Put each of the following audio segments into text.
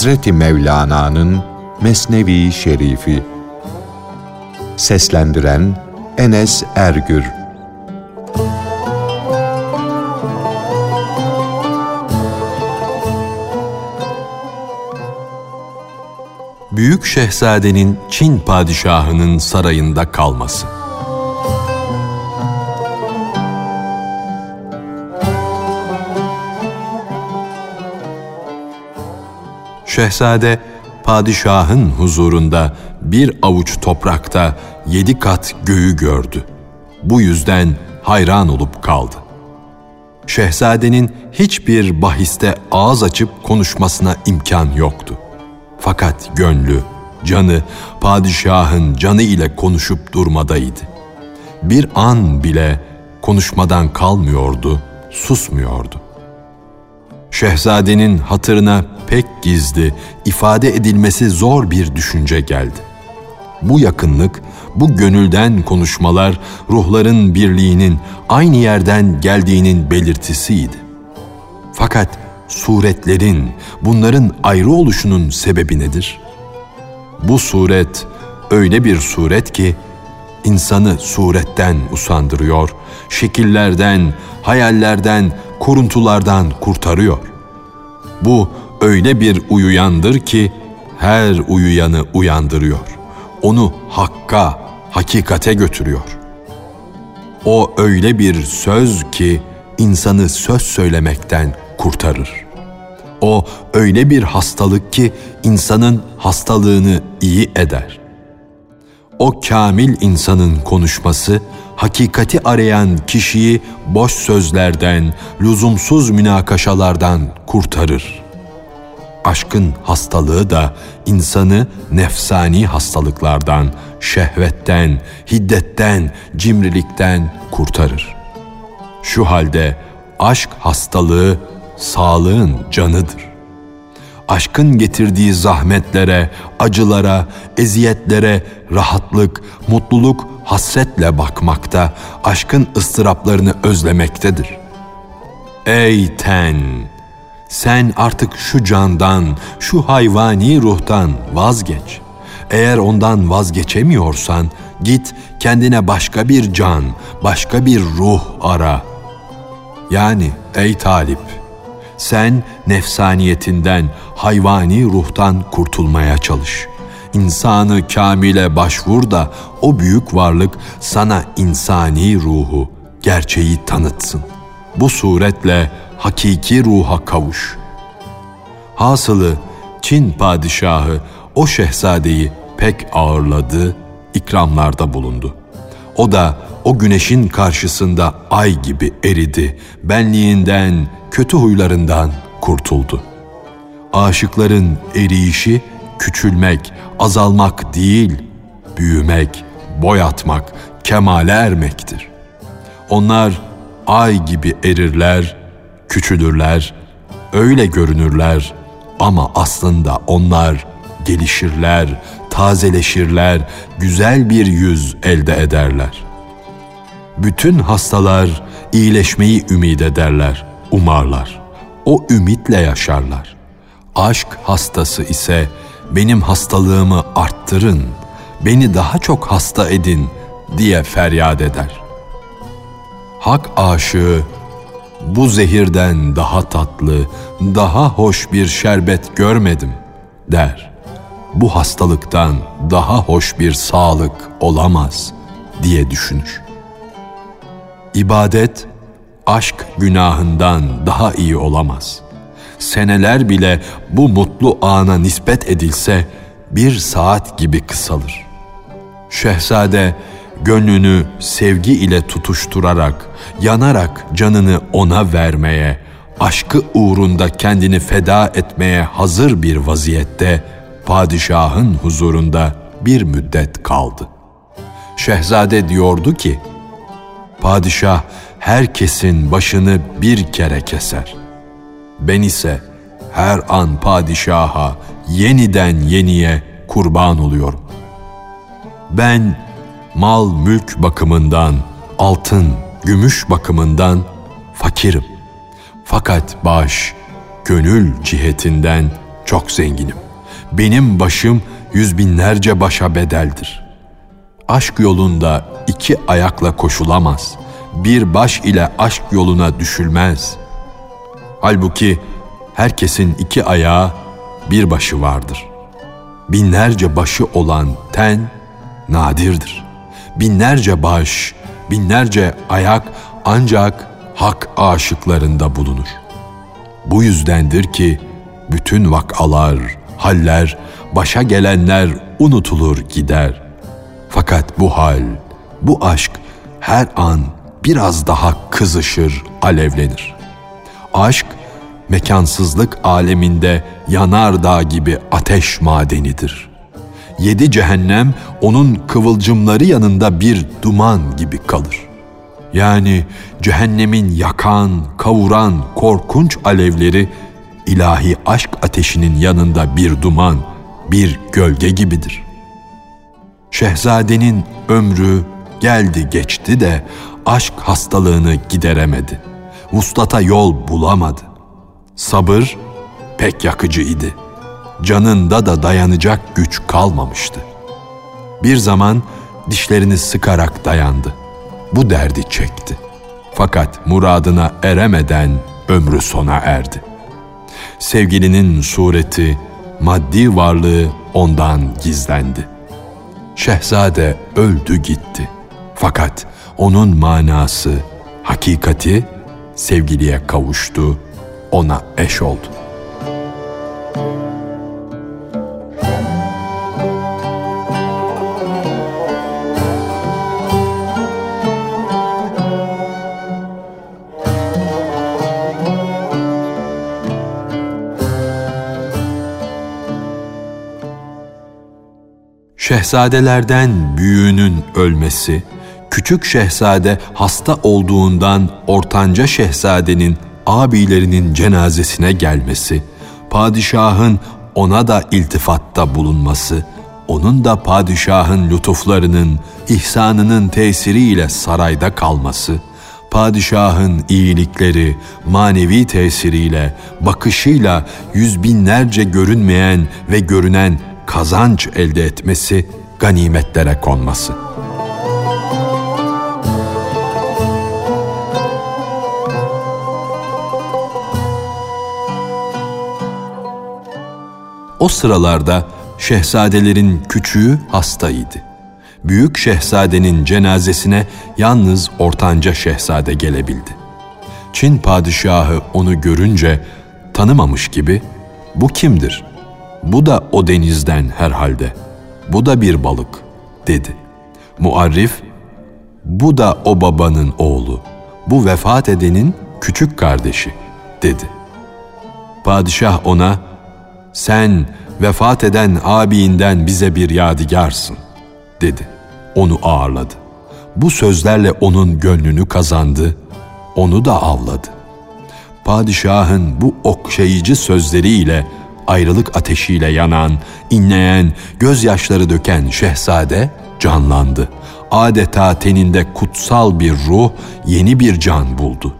Hazreti Mevlana'nın Mesnevi Şerifi. Seslendiren Enes Ergür. Büyük Şehzadenin Çin padişahının sarayında kalması Şehzade padişahın huzurunda bir avuç toprakta yedi kat göğü gördü. Bu yüzden hayran olup kaldı. Şehzadenin hiçbir bahiste ağız açıp konuşmasına imkan yoktu. Fakat gönlü, canı padişahın canı ile konuşup durmadaydı. Bir an bile konuşmadan kalmıyordu, susmuyordu. Şehzadenin hatırına pek gizli, ifade edilmesi zor bir düşünce geldi. Bu yakınlık, bu gönülden konuşmalar ruhların birliğinin aynı yerden geldiğinin belirtisiydi. Fakat suretlerin, bunların ayrı oluşunun sebebi nedir? Bu suret öyle bir suret ki insanı suretten usandırıyor, şekillerden, hayallerden, kuruntulardan kurtarıyor. Bu öyle bir uyuyandır ki her uyuyanı uyandırıyor. Onu hakka, hakikate götürüyor. O öyle bir söz ki insanı söz söylemekten kurtarır. O öyle bir hastalık ki insanın hastalığını iyi eder. O kamil insanın konuşması hakikati arayan kişiyi boş sözlerden, lüzumsuz münakaşalardan kurtarır. Aşkın hastalığı da insanı nefsani hastalıklardan, şehvetten, hiddetten, cimrilikten kurtarır. Şu halde aşk hastalığı sağlığın canıdır. Aşkın getirdiği zahmetlere, acılara, eziyetlere rahatlık, mutluluk, hasretle bakmakta, aşkın ıstıraplarını özlemektedir. Ey ten! Sen artık şu candan, şu hayvani ruhtan vazgeç. Eğer ondan vazgeçemiyorsan git kendine başka bir can, başka bir ruh ara. Yani ey talip, sen nefsaniyetinden, hayvani ruhtan kurtulmaya çalış. İnsanı kamile başvur da o büyük varlık sana insani ruhu, gerçeği tanıtsın. Bu suretle hakiki ruha kavuş. Hasılı Çin padişahı o şehzadeyi pek ağırladı, ikramlarda bulundu. O da o güneşin karşısında ay gibi eridi, benliğinden, kötü huylarından kurtuldu. Aşıkların eriyişi küçülmek, azalmak değil, büyümek, boyatmak, kemale ermektir. Onlar ay gibi erirler, küçülürler, öyle görünürler ama aslında onlar gelişirler, tazeleşirler, güzel bir yüz elde ederler. Bütün hastalar iyileşmeyi ümit ederler, umarlar. O ümitle yaşarlar. Aşk hastası ise benim hastalığımı arttırın, beni daha çok hasta edin diye feryat eder. Hak aşığı bu zehirden daha tatlı, daha hoş bir şerbet görmedim der. Bu hastalıktan daha hoş bir sağlık olamaz diye düşünür. İbadet aşk günahından daha iyi olamaz. Seneler bile bu mutlu ana nispet edilse bir saat gibi kısalır. Şehzade gönlünü sevgi ile tutuşturarak, yanarak canını ona vermeye, aşkı uğrunda kendini feda etmeye hazır bir vaziyette padişahın huzurunda bir müddet kaldı. Şehzade diyordu ki, Padişah herkesin başını bir kere keser. Ben ise her an padişaha yeniden yeniye kurban oluyorum. Ben mal mülk bakımından, altın, gümüş bakımından fakirim. Fakat baş, gönül cihetinden çok zenginim. Benim başım yüz binlerce başa bedeldir. Aşk yolunda iki ayakla koşulamaz. Bir baş ile aşk yoluna düşülmez. Halbuki herkesin iki ayağı, bir başı vardır. Binlerce başı olan ten nadirdir. Binlerce baş, binlerce ayak ancak hak aşıklarında bulunur. Bu yüzdendir ki bütün vakalar, haller, başa gelenler unutulur gider. Fakat bu hal, bu aşk her an biraz daha kızışır, alevlenir. Aşk mekansızlık aleminde yanar dağ gibi ateş madenidir. Yedi cehennem onun kıvılcımları yanında bir duman gibi kalır. Yani cehennemin yakan, kavuran korkunç alevleri ilahi aşk ateşinin yanında bir duman, bir gölge gibidir. Şehzadenin ömrü geldi geçti de aşk hastalığını gideremedi. Vuslata yol bulamadı. Sabır pek yakıcı idi. Canında da dayanacak güç kalmamıştı. Bir zaman dişlerini sıkarak dayandı. Bu derdi çekti. Fakat muradına eremeden ömrü sona erdi. Sevgilinin sureti, maddi varlığı ondan gizlendi. Şehzade öldü gitti. Fakat onun manası, hakikati sevgiliye kavuştu, ona eş oldu. Şehzadelerden büyüğünün ölmesi, küçük şehzade hasta olduğundan ortanca şehzadenin abilerinin cenazesine gelmesi, padişahın ona da iltifatta bulunması, onun da padişahın lütuflarının, ihsanının tesiriyle sarayda kalması, padişahın iyilikleri, manevi tesiriyle, bakışıyla yüz binlerce görünmeyen ve görünen kazanç elde etmesi, ganimetlere konması. O sıralarda şehzadelerin küçüğü hastaydı. Büyük şehzadenin cenazesine yalnız ortanca şehzade gelebildi. Çin padişahı onu görünce tanımamış gibi bu kimdir bu da o denizden herhalde. Bu da bir balık, dedi. Muarrif, bu da o babanın oğlu. Bu vefat edenin küçük kardeşi, dedi. Padişah ona, sen vefat eden abiinden bize bir yadigarsın, dedi. Onu ağırladı. Bu sözlerle onun gönlünü kazandı, onu da avladı. Padişahın bu okşayıcı sözleriyle ayrılık ateşiyle yanan, inleyen, gözyaşları döken şehzade canlandı. Adeta teninde kutsal bir ruh yeni bir can buldu.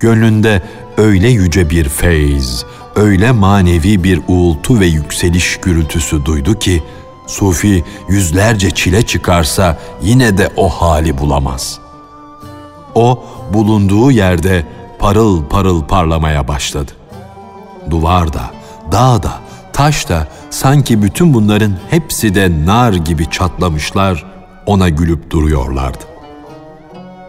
Gönlünde öyle yüce bir feyz, öyle manevi bir uğultu ve yükseliş gürültüsü duydu ki, Sufi yüzlerce çile çıkarsa yine de o hali bulamaz. O bulunduğu yerde parıl parıl parlamaya başladı. Duvarda, dağ da, taş da sanki bütün bunların hepsi de nar gibi çatlamışlar, ona gülüp duruyorlardı.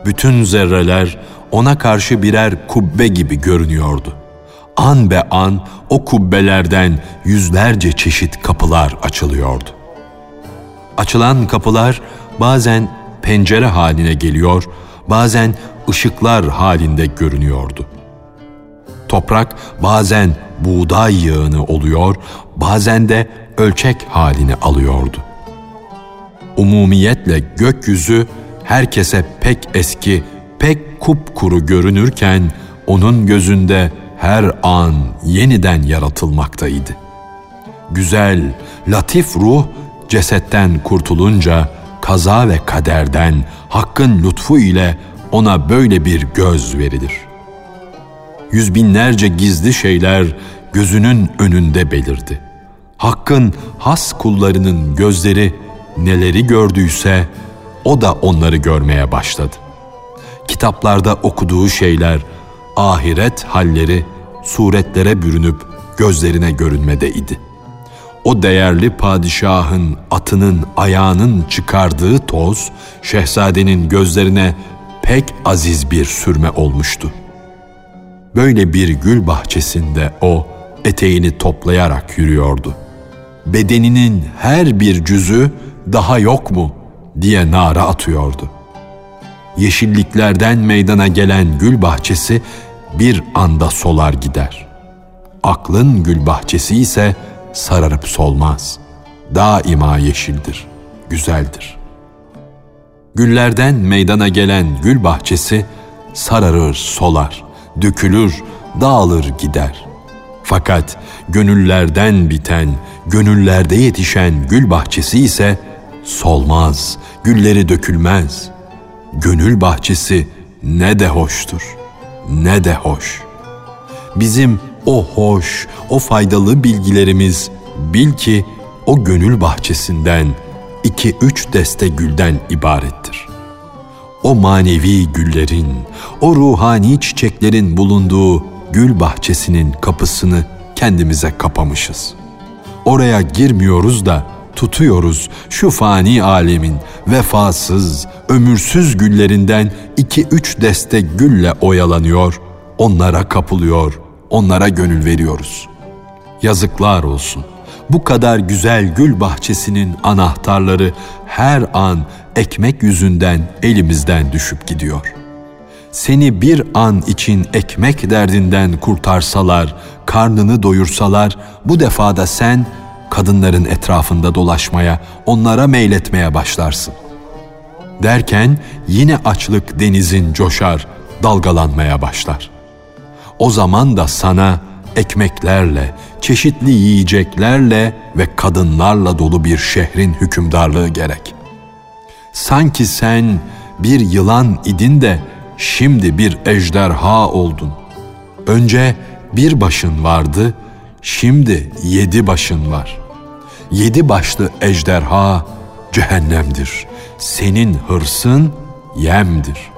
Bütün zerreler ona karşı birer kubbe gibi görünüyordu. An be an o kubbelerden yüzlerce çeşit kapılar açılıyordu. Açılan kapılar bazen pencere haline geliyor, bazen ışıklar halinde görünüyordu. Toprak bazen buğday yağını oluyor, bazen de ölçek halini alıyordu. Umumiyetle gökyüzü herkese pek eski, pek kupkuru görünürken onun gözünde her an yeniden yaratılmaktaydı. Güzel, latif ruh cesetten kurtulunca kaza ve kaderden hakkın lütfu ile ona böyle bir göz verilir yüz binlerce gizli şeyler gözünün önünde belirdi. Hakkın has kullarının gözleri neleri gördüyse o da onları görmeye başladı. Kitaplarda okuduğu şeyler, ahiret halleri suretlere bürünüp gözlerine görünmede idi. O değerli padişahın atının ayağının çıkardığı toz, şehzadenin gözlerine pek aziz bir sürme olmuştu. Böyle bir gül bahçesinde o eteğini toplayarak yürüyordu. Bedeninin her bir cüzü daha yok mu diye nara atıyordu. Yeşilliklerden meydana gelen gül bahçesi bir anda solar gider. Aklın gül bahçesi ise sararıp solmaz. Daima yeşildir, güzeldir. Güllerden meydana gelen gül bahçesi sararır, solar, dökülür, dağılır gider. Fakat gönüllerden biten, gönüllerde yetişen gül bahçesi ise solmaz, gülleri dökülmez. Gönül bahçesi ne de hoştur, ne de hoş. Bizim o hoş, o faydalı bilgilerimiz bil ki o gönül bahçesinden iki üç deste gülden ibarettir. O manevi güllerin, o ruhani çiçeklerin bulunduğu gül bahçesinin kapısını kendimize kapamışız. Oraya girmiyoruz da tutuyoruz şu fani alemin vefasız, ömürsüz güllerinden iki üç deste gülle oyalanıyor, onlara kapılıyor, onlara gönül veriyoruz. Yazıklar olsun. Bu kadar güzel gül bahçesinin anahtarları her an ekmek yüzünden elimizden düşüp gidiyor. Seni bir an için ekmek derdinden kurtarsalar, karnını doyursalar, bu defada sen kadınların etrafında dolaşmaya, onlara meyletmeye başlarsın. Derken yine açlık denizin coşar, dalgalanmaya başlar. O zaman da sana ekmeklerle, çeşitli yiyeceklerle ve kadınlarla dolu bir şehrin hükümdarlığı gerek. Sanki sen bir yılan idin de şimdi bir ejderha oldun. Önce bir başın vardı, şimdi yedi başın var. Yedi başlı ejderha cehennemdir. Senin hırsın yemdir.''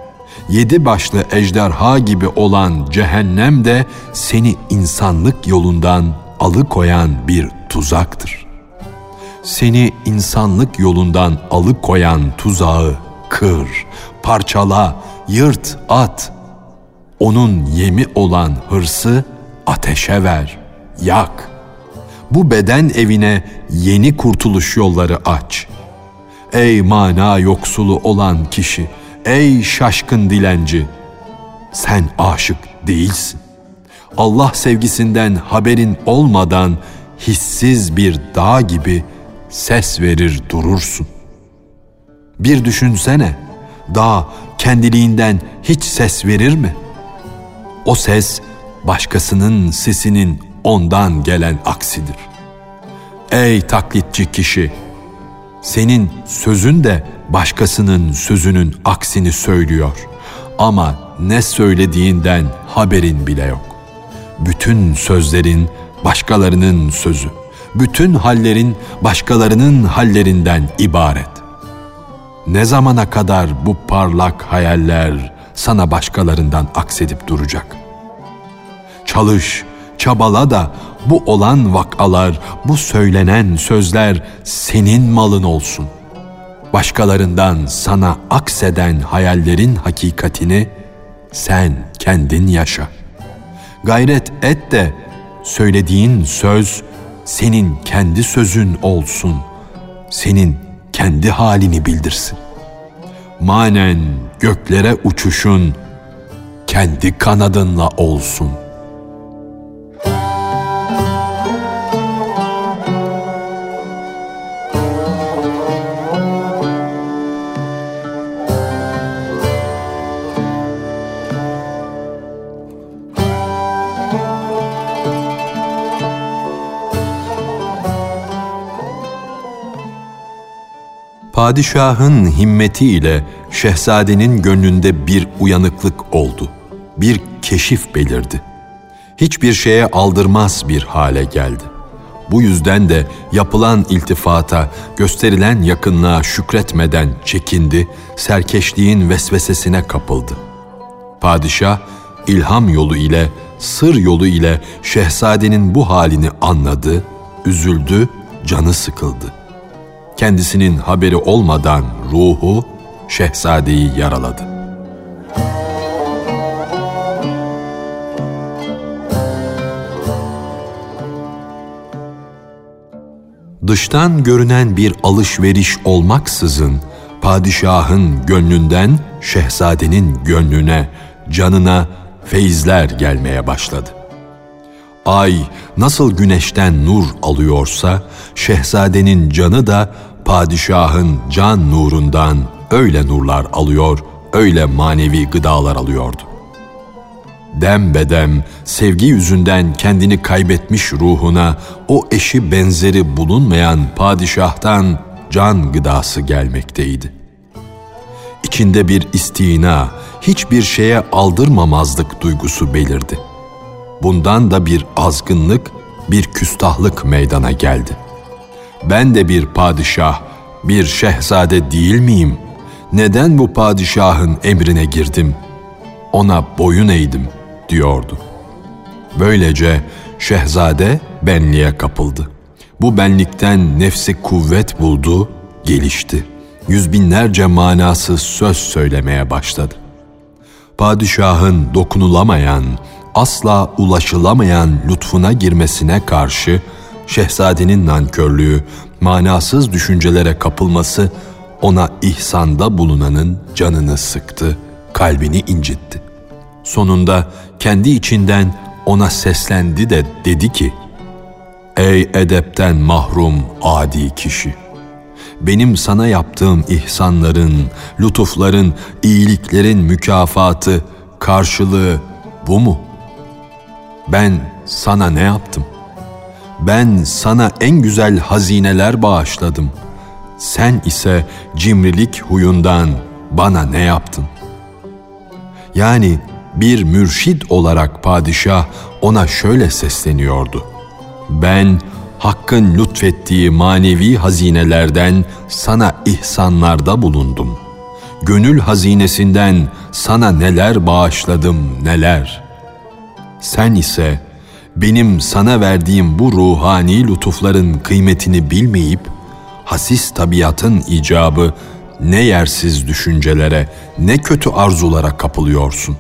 yedi başlı ejderha gibi olan cehennem de seni insanlık yolundan alıkoyan bir tuzaktır. Seni insanlık yolundan alıkoyan tuzağı kır, parçala, yırt, at. Onun yemi olan hırsı ateşe ver, yak. Bu beden evine yeni kurtuluş yolları aç. Ey mana yoksulu olan kişi, Ey şaşkın dilenci! Sen aşık değilsin. Allah sevgisinden haberin olmadan hissiz bir dağ gibi ses verir durursun. Bir düşünsene, dağ kendiliğinden hiç ses verir mi? O ses başkasının sesinin ondan gelen aksidir. Ey taklitçi kişi! Senin sözün de başkasının sözünün aksini söylüyor ama ne söylediğinden haberin bile yok. Bütün sözlerin başkalarının sözü, bütün hallerin başkalarının hallerinden ibaret. Ne zamana kadar bu parlak hayaller sana başkalarından aksedip duracak? Çalış, çabala da bu olan vakalar, bu söylenen sözler senin malın olsun başkalarından sana akseden hayallerin hakikatini sen kendin yaşa. Gayret et de söylediğin söz senin kendi sözün olsun. Senin kendi halini bildirsin. Manen göklere uçuşun kendi kanadınla olsun.'' Padişahın himmetiyle şehzadenin gönlünde bir uyanıklık oldu. Bir keşif belirdi. Hiçbir şeye aldırmaz bir hale geldi. Bu yüzden de yapılan iltifata, gösterilen yakınlığa şükretmeden çekindi, serkeşliğin vesvesesine kapıldı. Padişah ilham yolu ile, sır yolu ile şehzadenin bu halini anladı, üzüldü, canı sıkıldı. Kendisinin haberi olmadan ruhu şehzadeyi yaraladı. dıştan görünen bir alışveriş olmaksızın padişahın gönlünden şehzadenin gönlüne, canına feyizler gelmeye başladı. Ay nasıl güneşten nur alıyorsa şehzadenin canı da padişahın can nurundan öyle nurlar alıyor, öyle manevi gıdalar alıyordu dem bedem sevgi yüzünden kendini kaybetmiş ruhuna o eşi benzeri bulunmayan padişahtan can gıdası gelmekteydi. İçinde bir istina, hiçbir şeye aldırmamazlık duygusu belirdi. Bundan da bir azgınlık, bir küstahlık meydana geldi. Ben de bir padişah, bir şehzade değil miyim? Neden bu padişahın emrine girdim? Ona boyun eğdim.'' diyordu. Böylece şehzade benliğe kapıldı. Bu benlikten nefsi kuvvet buldu, gelişti. Yüz binlerce manasız söz söylemeye başladı. Padişahın dokunulamayan, asla ulaşılamayan lütfuna girmesine karşı şehzadenin nankörlüğü, manasız düşüncelere kapılması ona ihsanda bulunanın canını sıktı, kalbini incitti. Sonunda kendi içinden ona seslendi de dedi ki, Ey edepten mahrum adi kişi! Benim sana yaptığım ihsanların, lütufların, iyiliklerin mükafatı, karşılığı bu mu? Ben sana ne yaptım? Ben sana en güzel hazineler bağışladım. Sen ise cimrilik huyundan bana ne yaptın? Yani bir mürşid olarak padişah ona şöyle sesleniyordu. Ben Hakk'ın lütfettiği manevi hazinelerden sana ihsanlarda bulundum. Gönül hazinesinden sana neler bağışladım neler. Sen ise benim sana verdiğim bu ruhani lütufların kıymetini bilmeyip hasis tabiatın icabı ne yersiz düşüncelere ne kötü arzulara kapılıyorsun.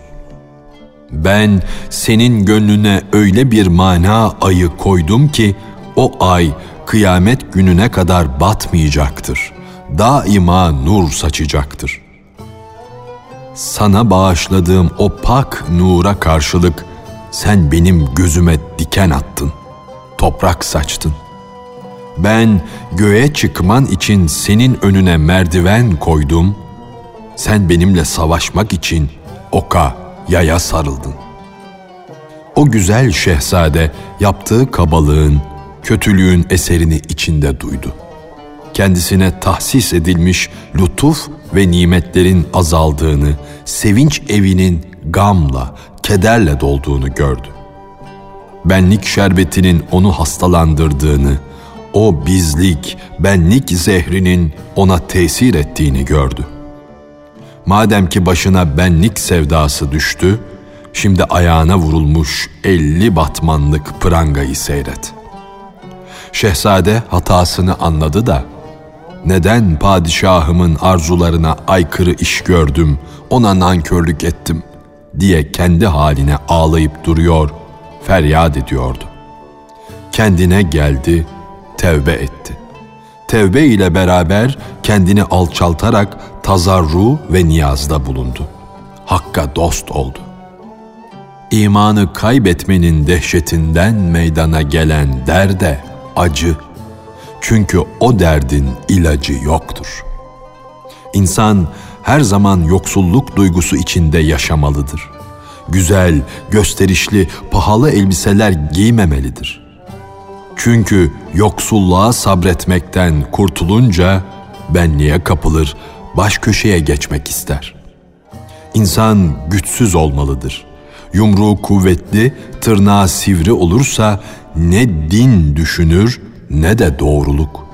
Ben senin gönlüne öyle bir mana ayı koydum ki o ay kıyamet gününe kadar batmayacaktır. Daima nur saçacaktır. Sana bağışladığım o pak nura karşılık sen benim gözüme diken attın. Toprak saçtın. Ben göğe çıkman için senin önüne merdiven koydum. Sen benimle savaşmak için oka yaya sarıldın. O güzel şehzade yaptığı kabalığın, kötülüğün eserini içinde duydu. Kendisine tahsis edilmiş lütuf ve nimetlerin azaldığını, sevinç evinin gamla, kederle dolduğunu gördü. Benlik şerbetinin onu hastalandırdığını, o bizlik, benlik zehrinin ona tesir ettiğini gördü.'' Madem ki başına benlik sevdası düştü, şimdi ayağına vurulmuş elli batmanlık prangayı seyret. Şehzade hatasını anladı da, neden padişahımın arzularına aykırı iş gördüm, ona nankörlük ettim diye kendi haline ağlayıp duruyor, feryat ediyordu. Kendine geldi, tevbe etti. Tevbe ile beraber kendini alçaltarak tazarru ve niyazda bulundu. Hakka dost oldu. İmanı kaybetmenin dehşetinden meydana gelen derde acı. Çünkü o derdin ilacı yoktur. İnsan her zaman yoksulluk duygusu içinde yaşamalıdır. Güzel, gösterişli, pahalı elbiseler giymemelidir.'' Çünkü yoksulluğa sabretmekten kurtulunca benliğe kapılır, baş köşeye geçmek ister. İnsan güçsüz olmalıdır. Yumruğu kuvvetli, tırnağı sivri olursa ne din düşünür ne de doğruluk.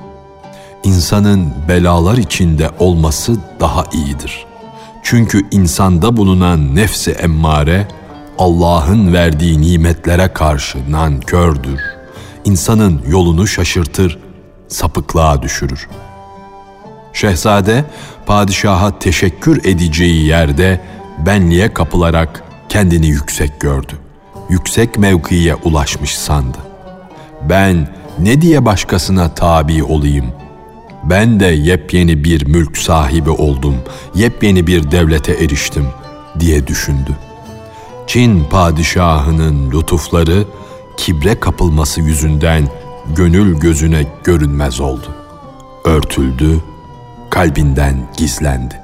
İnsanın belalar içinde olması daha iyidir. Çünkü insanda bulunan nefsi emmare Allah'ın verdiği nimetlere karşı nankördür. İnsanın yolunu şaşırtır, sapıklığa düşürür. Şehzade padişaha teşekkür edeceği yerde benliğe kapılarak kendini yüksek gördü. Yüksek mevkiye ulaşmış sandı. Ben ne diye başkasına tabi olayım? Ben de yepyeni bir mülk sahibi oldum, yepyeni bir devlete eriştim diye düşündü. Çin padişahının lütufları kibre kapılması yüzünden gönül gözüne görünmez oldu. Örtüldü, kalbinden gizlendi.